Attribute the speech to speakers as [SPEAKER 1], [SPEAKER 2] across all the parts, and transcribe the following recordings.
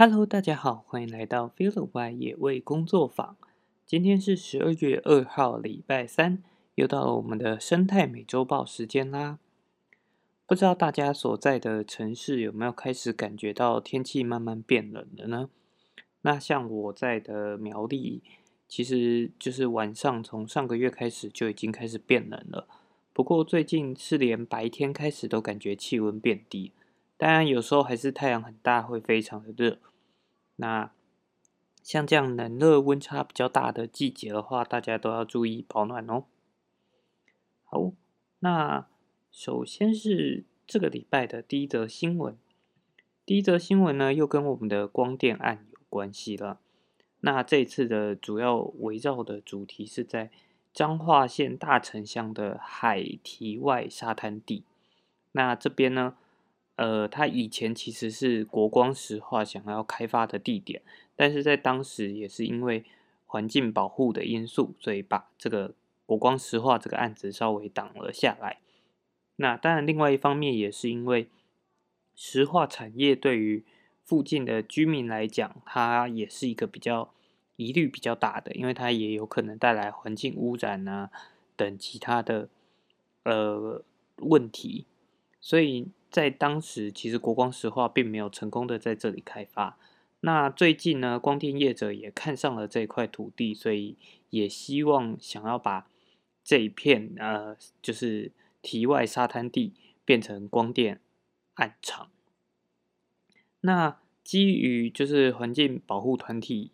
[SPEAKER 1] Hello，大家好，欢迎来到 Feel the Y 野味工作坊。今天是十二月二号，礼拜三，又到了我们的生态美洲豹时间啦。不知道大家所在的城市有没有开始感觉到天气慢慢变冷了呢？那像我在的苗栗，其实就是晚上从上个月开始就已经开始变冷了。不过最近是连白天开始都感觉气温变低。当然，有时候还是太阳很大，会非常的热。那像这样冷热温差比较大的季节的话，大家都要注意保暖哦。好，那首先是这个礼拜的第一则新闻。第一则新闻呢，又跟我们的光电案有关系了。那这次的主要围绕的主题是在彰化县大城乡的海堤外沙滩地。那这边呢？呃，它以前其实是国光石化想要开发的地点，但是在当时也是因为环境保护的因素，所以把这个国光石化这个案子稍微挡了下来。那当然，另外一方面也是因为石化产业对于附近的居民来讲，它也是一个比较疑虑比较大的，因为它也有可能带来环境污染啊等其他的呃问题，所以。在当时，其实国光石化并没有成功的在这里开发。那最近呢，光电业者也看上了这块土地，所以也希望想要把这一片呃，就是堤外沙滩地变成光电暗场。那基于就是环境保护团体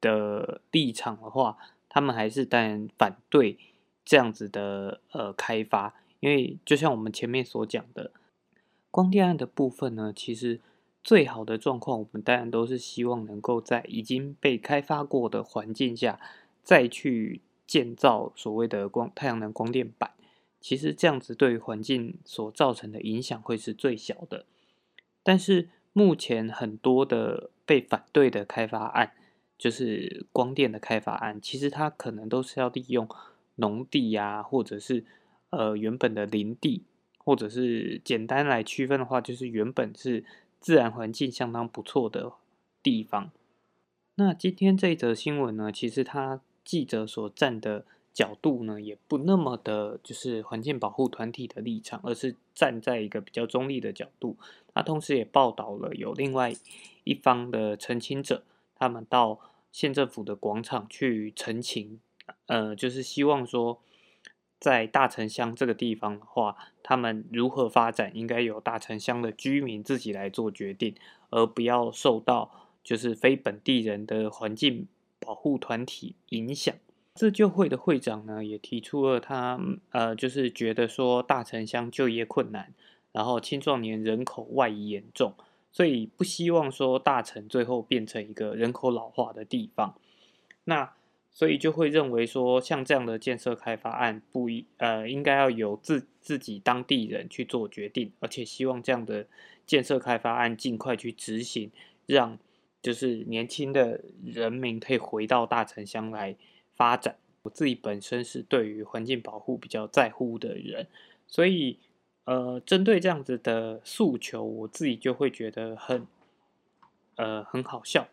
[SPEAKER 1] 的立场的话，他们还是当然反对这样子的呃开发，因为就像我们前面所讲的。光电案的部分呢，其实最好的状况，我们当然都是希望能够在已经被开发过的环境下，再去建造所谓的光太阳能光电板。其实这样子对环境所造成的影响会是最小的。但是目前很多的被反对的开发案，就是光电的开发案，其实它可能都是要利用农地呀，或者是呃原本的林地。或者是简单来区分的话，就是原本是自然环境相当不错的地方。那今天这一则新闻呢，其实他记者所站的角度呢，也不那么的，就是环境保护团体的立场，而是站在一个比较中立的角度。那同时也报道了有另外一方的澄清者，他们到县政府的广场去澄清，呃，就是希望说。在大城乡这个地方的话，他们如何发展，应该由大城乡的居民自己来做决定，而不要受到就是非本地人的环境保护团体影响。自救会的会长呢，也提出了他呃，就是觉得说大城乡就业困难，然后青壮年人口外移严重，所以不希望说大城最后变成一个人口老化的地方。那所以就会认为说，像这样的建设开发案不一呃，应该要由自自己当地人去做决定，而且希望这样的建设开发案尽快去执行，让就是年轻的人民可以回到大城乡来发展。我自己本身是对于环境保护比较在乎的人，所以呃，针对这样子的诉求，我自己就会觉得很呃很好笑，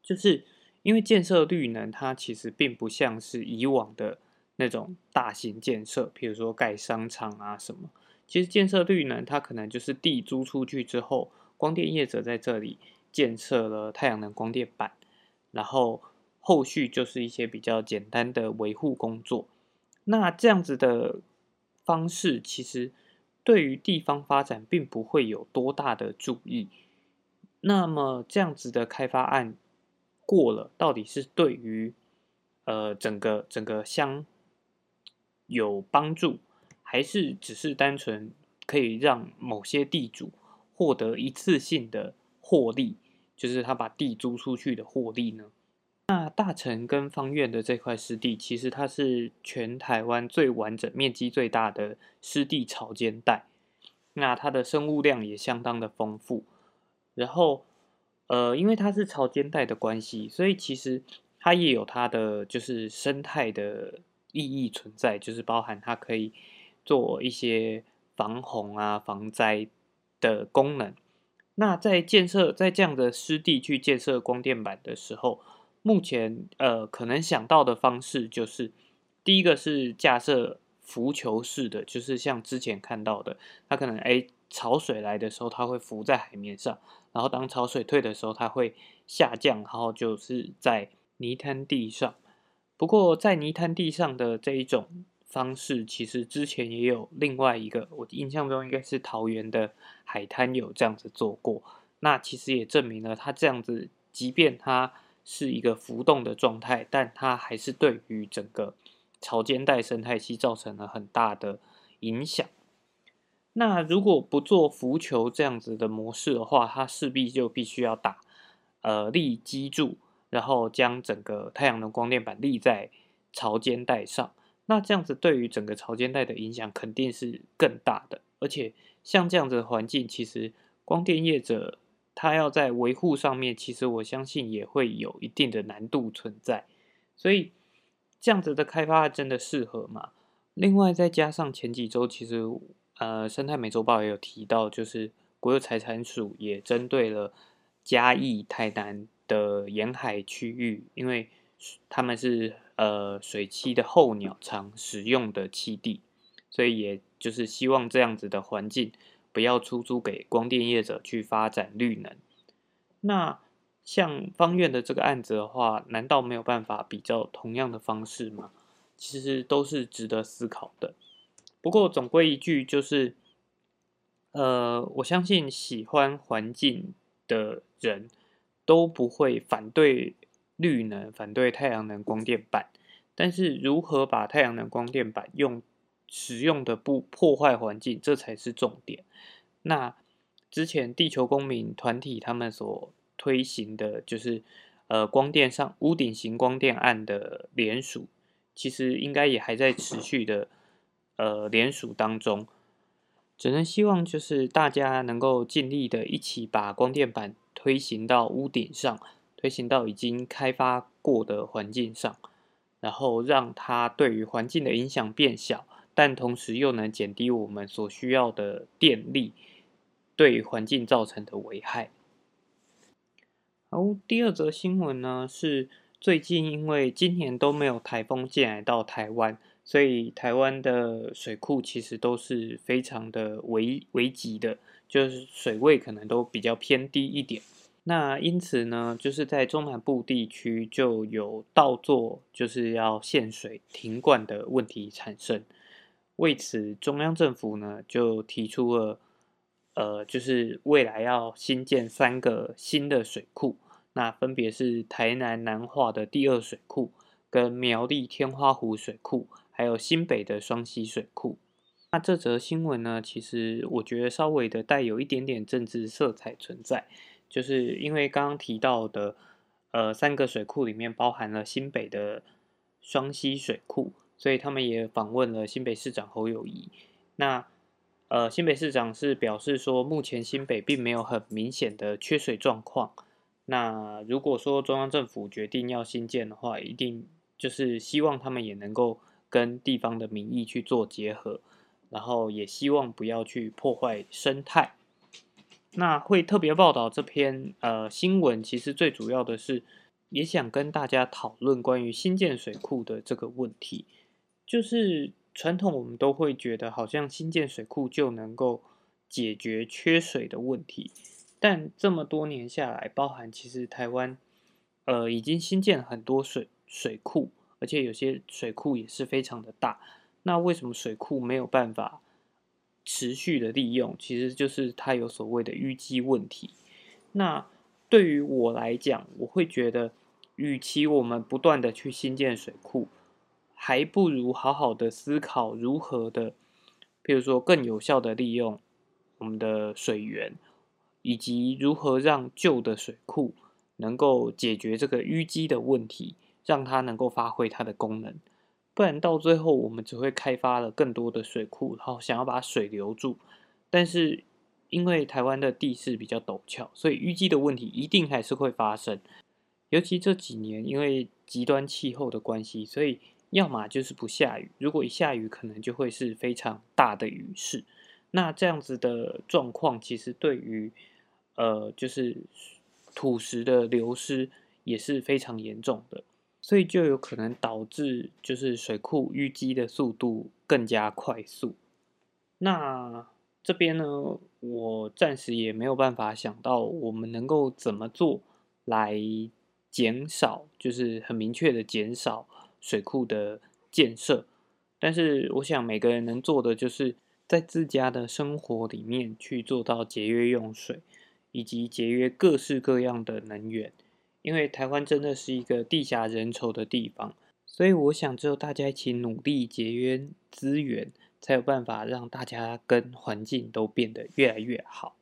[SPEAKER 1] 就是。因为建设绿能，它其实并不像是以往的那种大型建设，比如说盖商场啊什么。其实建设绿能，它可能就是地租出去之后，光电业者在这里建设了太阳能光电板，然后后续就是一些比较简单的维护工作。那这样子的方式，其实对于地方发展并不会有多大的注意。那么这样子的开发案。过了，到底是对于呃整个整个乡有帮助，还是只是单纯可以让某些地主获得一次性的获利，就是他把地租出去的获利呢？那大城跟方院的这块湿地，其实它是全台湾最完整、面积最大的湿地草间带，那它的生物量也相当的丰富，然后。呃，因为它是潮间带的关系，所以其实它也有它的就是生态的意义存在，就是包含它可以做一些防洪啊、防灾的功能。那在建设在这样的湿地去建设光电板的时候，目前呃可能想到的方式就是，第一个是架设浮球式的，就是像之前看到的，它可能哎潮水来的时候，它会浮在海面上，然后当潮水退的时候，它会下降，然后就是在泥滩地上。不过在泥滩地上的这一种。方式其实之前也有另外一个，我印象中应该是桃园的海滩有这样子做过。那其实也证明了它这样子，即便它是一个浮动的状态，但它还是对于整个潮间带生态系造成了很大的影响。那如果不做浮球这样子的模式的话，它势必就必须要打呃立基柱，然后将整个太阳能光电板立在潮间带上。那这样子对于整个潮间带的影响肯定是更大的，而且像这样子的环境，其实光电业者他要在维护上面，其实我相信也会有一定的难度存在。所以这样子的开发真的适合吗？另外再加上前几周，其实呃生态美洲报也有提到，就是国有财产署也针对了嘉义、台南的沿海区域，因为他们是。呃，水栖的候鸟常使用的栖地，所以也就是希望这样子的环境不要出租给光电业者去发展绿能。那像方院的这个案子的话，难道没有办法比较同样的方式吗？其实都是值得思考的。不过总归一句，就是呃，我相信喜欢环境的人都不会反对。绿能反对太阳能光电板，但是如何把太阳能光电板用使用的不破坏环境，这才是重点。那之前地球公民团体他们所推行的，就是呃光电上屋顶型光电案的联署，其实应该也还在持续的呃联署当中。只能希望就是大家能够尽力的一起把光电板推行到屋顶上。推行到已经开发过的环境上，然后让它对于环境的影响变小，但同时又能减低我们所需要的电力对环境造成的危害。好，第二则新闻呢是最近因为今年都没有台风进来到台湾，所以台湾的水库其实都是非常的危危急的，就是水位可能都比较偏低一点。那因此呢，就是在中南部地区就有倒做，就是要限水停灌的问题产生。为此，中央政府呢就提出了，呃，就是未来要新建三个新的水库，那分别是台南南化的第二水库、跟苗栗天花湖水库，还有新北的双溪水库。那这则新闻呢，其实我觉得稍微的带有一点点政治色彩存在。就是因为刚刚提到的，呃，三个水库里面包含了新北的双溪水库，所以他们也访问了新北市长侯友谊。那呃，新北市长是表示说，目前新北并没有很明显的缺水状况。那如果说中央政府决定要新建的话，一定就是希望他们也能够跟地方的民意去做结合，然后也希望不要去破坏生态。那会特别报道这篇呃新闻，其实最主要的是也想跟大家讨论关于新建水库的这个问题。就是传统我们都会觉得好像新建水库就能够解决缺水的问题，但这么多年下来，包含其实台湾呃已经新建很多水水库，而且有些水库也是非常的大。那为什么水库没有办法？持续的利用，其实就是它有所谓的淤积问题。那对于我来讲，我会觉得，与其我们不断的去新建水库，还不如好好的思考如何的，譬如说更有效的利用我们的水源，以及如何让旧的水库能够解决这个淤积的问题，让它能够发挥它的功能。不然到最后，我们只会开发了更多的水库，然后想要把水留住。但是因为台湾的地势比较陡峭，所以淤积的问题一定还是会发生。尤其这几年因为极端气候的关系，所以要么就是不下雨，如果一下雨，可能就会是非常大的雨势。那这样子的状况，其实对于呃，就是土石的流失也是非常严重的，所以就有可能导致就是水库淤积的速度更加快速。那这边呢，我暂时也没有办法想到我们能够怎么做来减少，就是很明确的减少水库的建设。但是我想每个人能做的，就是在自家的生活里面去做到节约用水，以及节约各式各样的能源。因为台湾真的是一个地狭人稠的地方，所以我想只有大家一起努力节约资源。才有办法让大家跟环境都变得越来越好。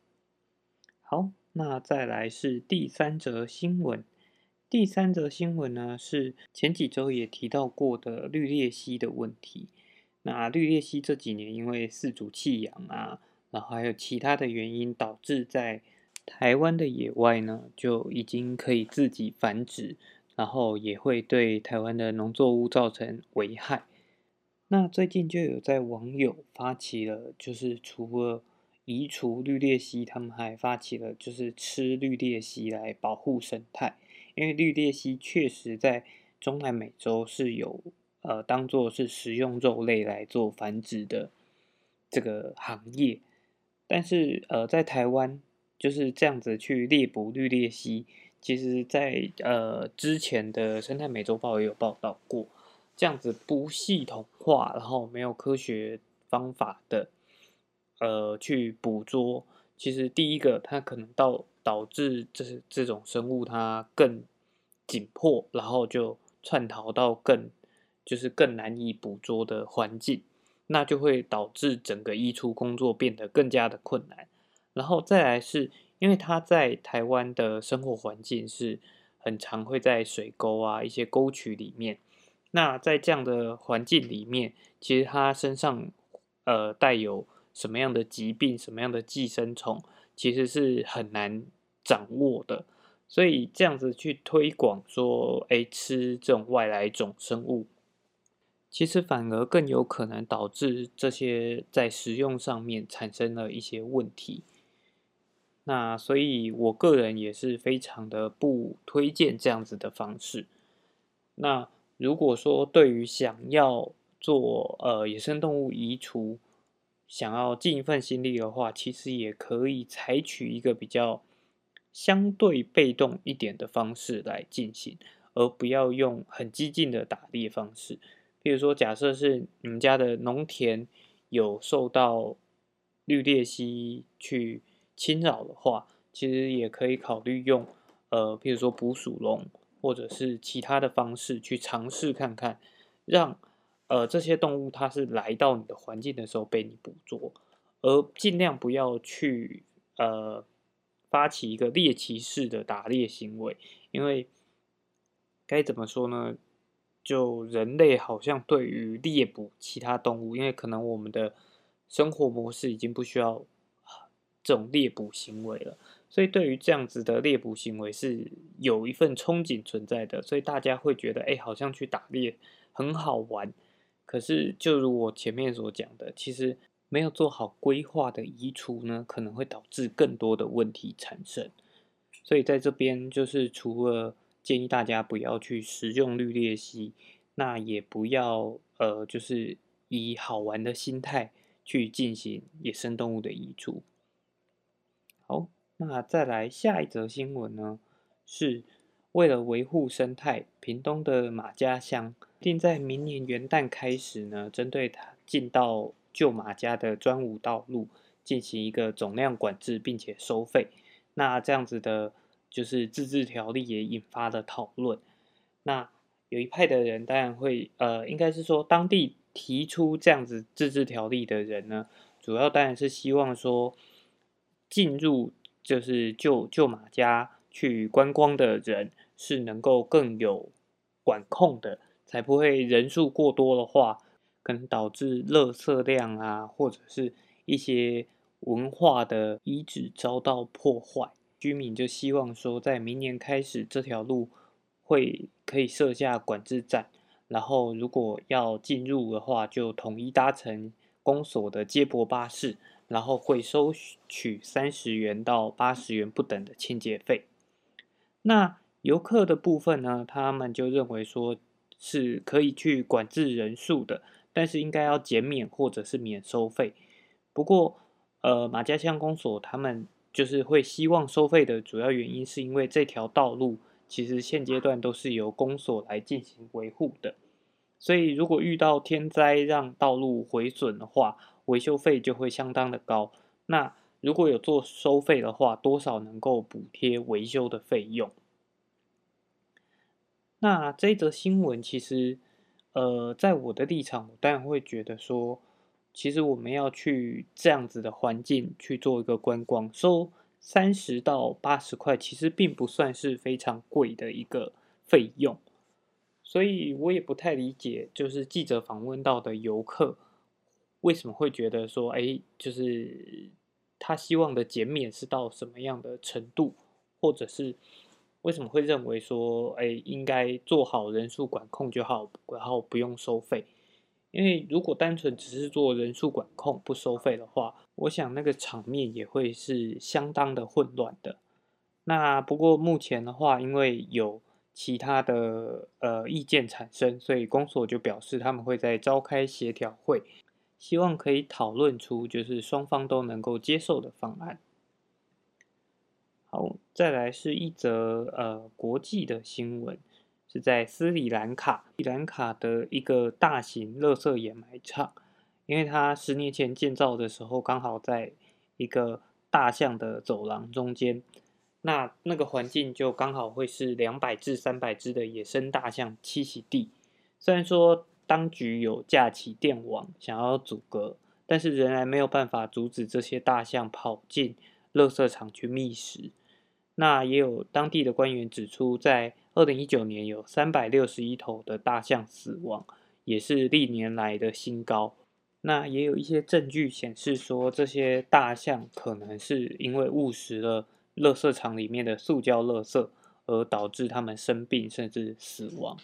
[SPEAKER 1] 好，那再来是第三则新闻。第三则新闻呢是前几周也提到过的绿鬣蜥的问题。那绿鬣蜥这几年因为四主弃养啊，然后还有其他的原因，导致在台湾的野外呢就已经可以自己繁殖，然后也会对台湾的农作物造成危害。那最近就有在网友发起了，就是除了移除绿鬣蜥，他们还发起了就是吃绿鬣蜥来保护生态。因为绿鬣蜥确实在中南美洲是有呃当做是食用肉类来做繁殖的这个行业，但是呃在台湾就是这样子去猎捕绿鬣蜥，其实在呃之前的生态美洲报也有报道过。这样子不系统化，然后没有科学方法的，呃，去捕捉，其实第一个它可能到导致这这种生物它更紧迫，然后就窜逃到更就是更难以捕捉的环境，那就会导致整个移除工作变得更加的困难。然后再来是因为它在台湾的生活环境是很常会在水沟啊一些沟渠里面。那在这样的环境里面，其实它身上呃带有什么样的疾病、什么样的寄生虫，其实是很难掌握的。所以这样子去推广说，哎，吃这种外来种生物，其实反而更有可能导致这些在食用上面产生了一些问题。那所以我个人也是非常的不推荐这样子的方式。那。如果说对于想要做呃野生动物移除，想要尽一份心力的话，其实也可以采取一个比较相对被动一点的方式来进行，而不要用很激进的打猎方式。比如说，假设是你们家的农田有受到绿鬣蜥去侵扰的话，其实也可以考虑用呃，譬如说捕鼠笼。或者是其他的方式去尝试看看，让呃这些动物它是来到你的环境的时候被你捕捉，而尽量不要去呃发起一个猎奇式的打猎行为，因为该怎么说呢？就人类好像对于猎捕其他动物，因为可能我们的生活模式已经不需要这种猎捕行为了。所以，对于这样子的猎捕行为是有一份憧憬存在的，所以大家会觉得，哎，好像去打猎很好玩。可是，就如我前面所讲的，其实没有做好规划的移除呢，可能会导致更多的问题产生。所以，在这边就是除了建议大家不要去食用绿鬣蜥，那也不要呃，就是以好玩的心态去进行野生动物的移除。好。那再来下一则新闻呢？是为了维护生态，屏东的马家乡定在明年元旦开始呢，针对它进到旧马家的专武道路进行一个总量管制，并且收费。那这样子的，就是自治条例也引发了讨论。那有一派的人当然会，呃，应该是说当地提出这样子自治条例的人呢，主要当然是希望说进入。就是旧旧马家去观光的人是能够更有管控的，才不会人数过多的话，可能导致垃圾量啊，或者是一些文化的遗址遭到破坏。居民就希望说，在明年开始这条路会可以设下管制站，然后如果要进入的话，就统一搭乘公所的接驳巴士，然后会收取三十元到八十元不等的清洁费。那游客的部分呢，他们就认为说是可以去管制人数的，但是应该要减免或者是免收费。不过，呃，马家乡公所他们就是会希望收费的主要原因，是因为这条道路其实现阶段都是由公所来进行维护的。所以，如果遇到天灾让道路毁损的话，维修费就会相当的高。那如果有做收费的话，多少能够补贴维修的费用？那这则新闻其实，呃，在我的立场，我当然会觉得说，其实我们要去这样子的环境去做一个观光，收三十到八十块，其实并不算是非常贵的一个费用。所以我也不太理解，就是记者访问到的游客为什么会觉得说，哎，就是他希望的减免是到什么样的程度，或者是为什么会认为说，哎，应该做好人数管控就好，然后不用收费。因为如果单纯只是做人数管控不收费的话，我想那个场面也会是相当的混乱的。那不过目前的话，因为有其他的呃意见产生，所以公所就表示他们会在召开协调会，希望可以讨论出就是双方都能够接受的方案。好，再来是一则呃国际的新闻，是在斯里兰卡，斯里兰卡的一个大型垃圾掩埋场，因为它十年前建造的时候刚好在一个大象的走廊中间。那那个环境就刚好会是两百至三百只的野生大象栖息地。虽然说当局有架起电网想要阻隔，但是仍然没有办法阻止这些大象跑进垃圾场去觅食。那也有当地的官员指出，在二零一九年有三百六十一头的大象死亡，也是历年来的新高。那也有一些证据显示说，这些大象可能是因为误食了。垃圾场里面的塑胶垃圾，而导致他们生病甚至死亡。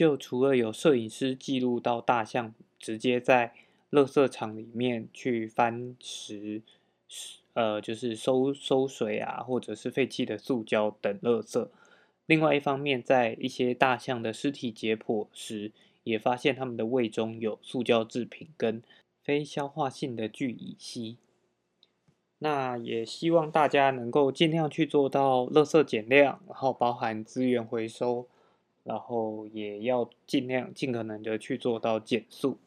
[SPEAKER 1] 就除了有摄影师记录到大象直接在垃圾场里面去翻食，呃，就是收收水啊，或者是废弃的塑胶等垃圾。另外一方面，在一些大象的尸体解剖时，也发现它们的胃中有塑胶制品跟非消化性的聚乙烯。那也希望大家能够尽量去做到垃圾减量，然后包含资源回收，然后也要尽量尽可能的去做到减速，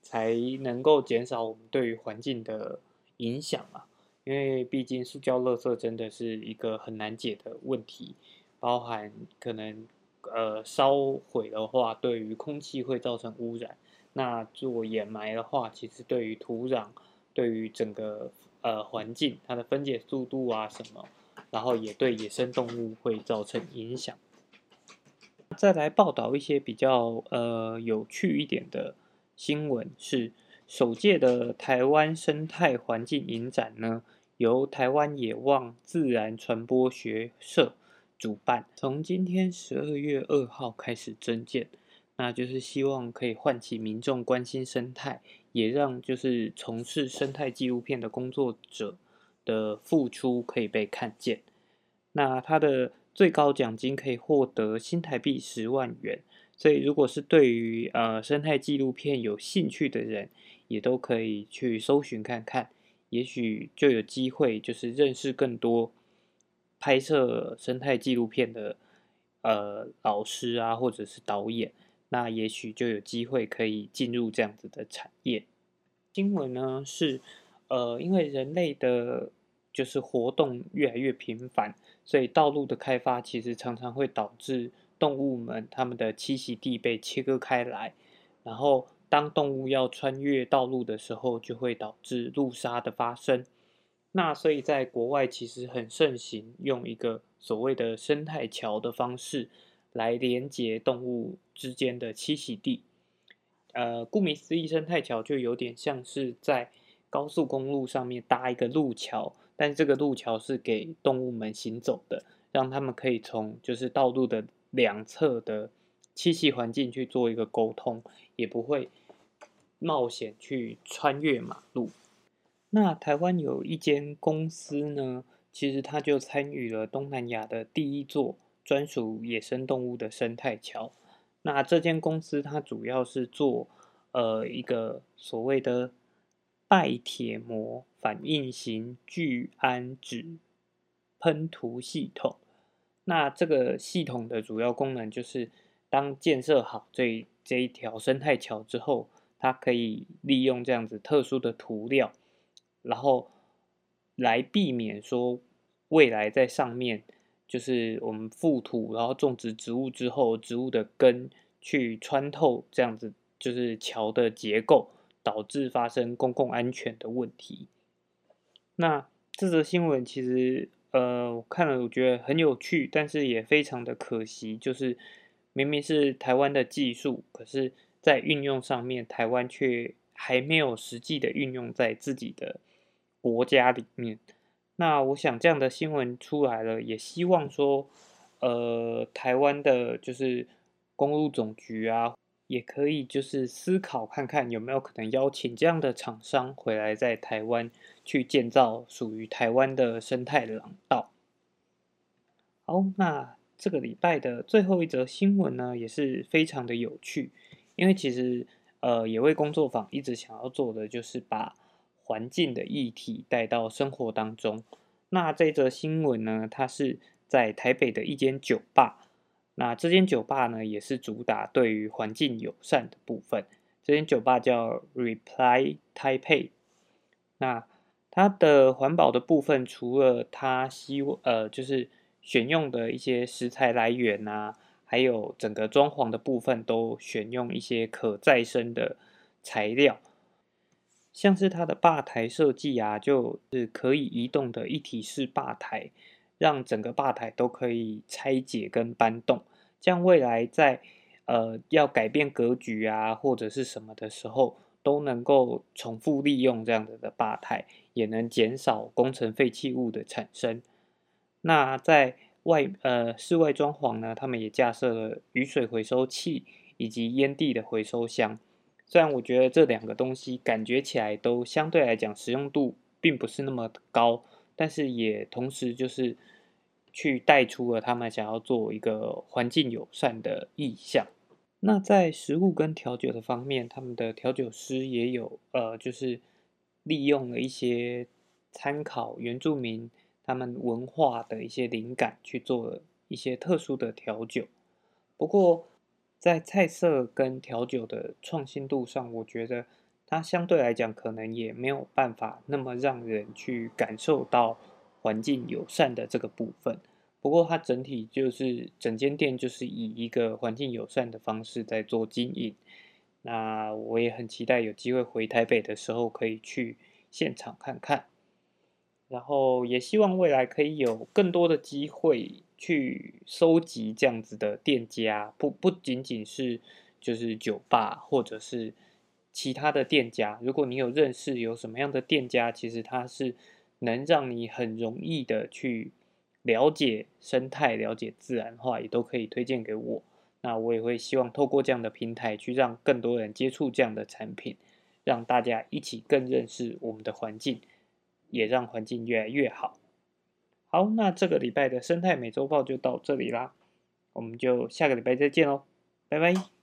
[SPEAKER 1] 才能够减少我们对于环境的影响啊。因为毕竟塑胶垃圾真的是一个很难解的问题，包含可能呃烧毁的话，对于空气会造成污染。那做掩埋的话，其实对于土壤，对于整个。呃，环境它的分解速度啊什么，然后也对野生动物会造成影响。再来报道一些比较呃有趣一点的新闻，是首届的台湾生态环境影展呢，由台湾野望自然传播学社主办，从今天十二月二号开始征建，那就是希望可以唤起民众关心生态。也让就是从事生态纪录片的工作者的付出可以被看见。那它的最高奖金可以获得新台币十万元。所以，如果是对于呃生态纪录片有兴趣的人，也都可以去搜寻看看，也许就有机会就是认识更多拍摄生态纪录片的呃老师啊，或者是导演。那也许就有机会可以进入这样子的产业。新闻呢是，呃，因为人类的就是活动越来越频繁，所以道路的开发其实常常会导致动物们它们的栖息地被切割开来。然后当动物要穿越道路的时候，就会导致路杀的发生。那所以在国外其实很盛行用一个所谓的生态桥的方式。来连接动物之间的栖息地，呃，顾名思义，生态桥就有点像是在高速公路上面搭一个路桥，但这个路桥是给动物们行走的，让他们可以从就是道路的两侧的栖息环境去做一个沟通，也不会冒险去穿越马路。那台湾有一间公司呢，其实它就参与了东南亚的第一座专属野生动物的生态桥。那这间公司它主要是做呃一个所谓的拜铁膜反应型聚氨酯喷涂系统。那这个系统的主要功能就是，当建设好这这一条生态桥之后，它可以利用这样子特殊的涂料，然后来避免说未来在上面就是我们覆土，然后种植植物之后，植物的根去穿透这样子就是桥的结构，导致发生公共安全的问题。那这则新闻其实。呃，我看了，我觉得很有趣，但是也非常的可惜，就是明明是台湾的技术，可是，在运用上面，台湾却还没有实际的运用在自己的国家里面。那我想这样的新闻出来了，也希望说，呃，台湾的就是公路总局啊。也可以就是思考看看有没有可能邀请这样的厂商回来在台湾去建造属于台湾的生态廊道。好，那这个礼拜的最后一则新闻呢，也是非常的有趣，因为其实呃野味工作坊一直想要做的就是把环境的议题带到生活当中。那这则新闻呢，它是在台北的一间酒吧。那这间酒吧呢，也是主打对于环境友善的部分。这间酒吧叫 Reply Taipei。那它的环保的部分，除了它希呃就是选用的一些食材来源啊，还有整个装潢的部分都选用一些可再生的材料，像是它的吧台设计啊，就是可以移动的一体式吧台。让整个吧台都可以拆解跟搬动，这样未来在呃要改变格局啊或者是什么的时候，都能够重复利用这样子的吧台，也能减少工程废弃物的产生。那在外呃室外装潢呢，他们也架设了雨水回收器以及烟蒂的回收箱。虽然我觉得这两个东西感觉起来都相对来讲实用度并不是那么高。但是也同时就是去带出了他们想要做一个环境友善的意向。那在食物跟调酒的方面，他们的调酒师也有呃，就是利用了一些参考原住民他们文化的一些灵感去做了一些特殊的调酒。不过在菜色跟调酒的创新度上，我觉得。它相对来讲，可能也没有办法那么让人去感受到环境友善的这个部分。不过，它整体就是整间店就是以一个环境友善的方式在做经营。那我也很期待有机会回台北的时候可以去现场看看。然后也希望未来可以有更多的机会去收集这样子的店家，不不仅仅是就是酒吧或者是。其他的店家，如果你有认识有什么样的店家，其实它是能让你很容易的去了解生态、了解自然话，也都可以推荐给我。那我也会希望透过这样的平台，去让更多人接触这样的产品，让大家一起更认识我们的环境，也让环境越来越好。好，那这个礼拜的生态美洲豹就到这里啦，我们就下个礼拜再见喽，拜拜。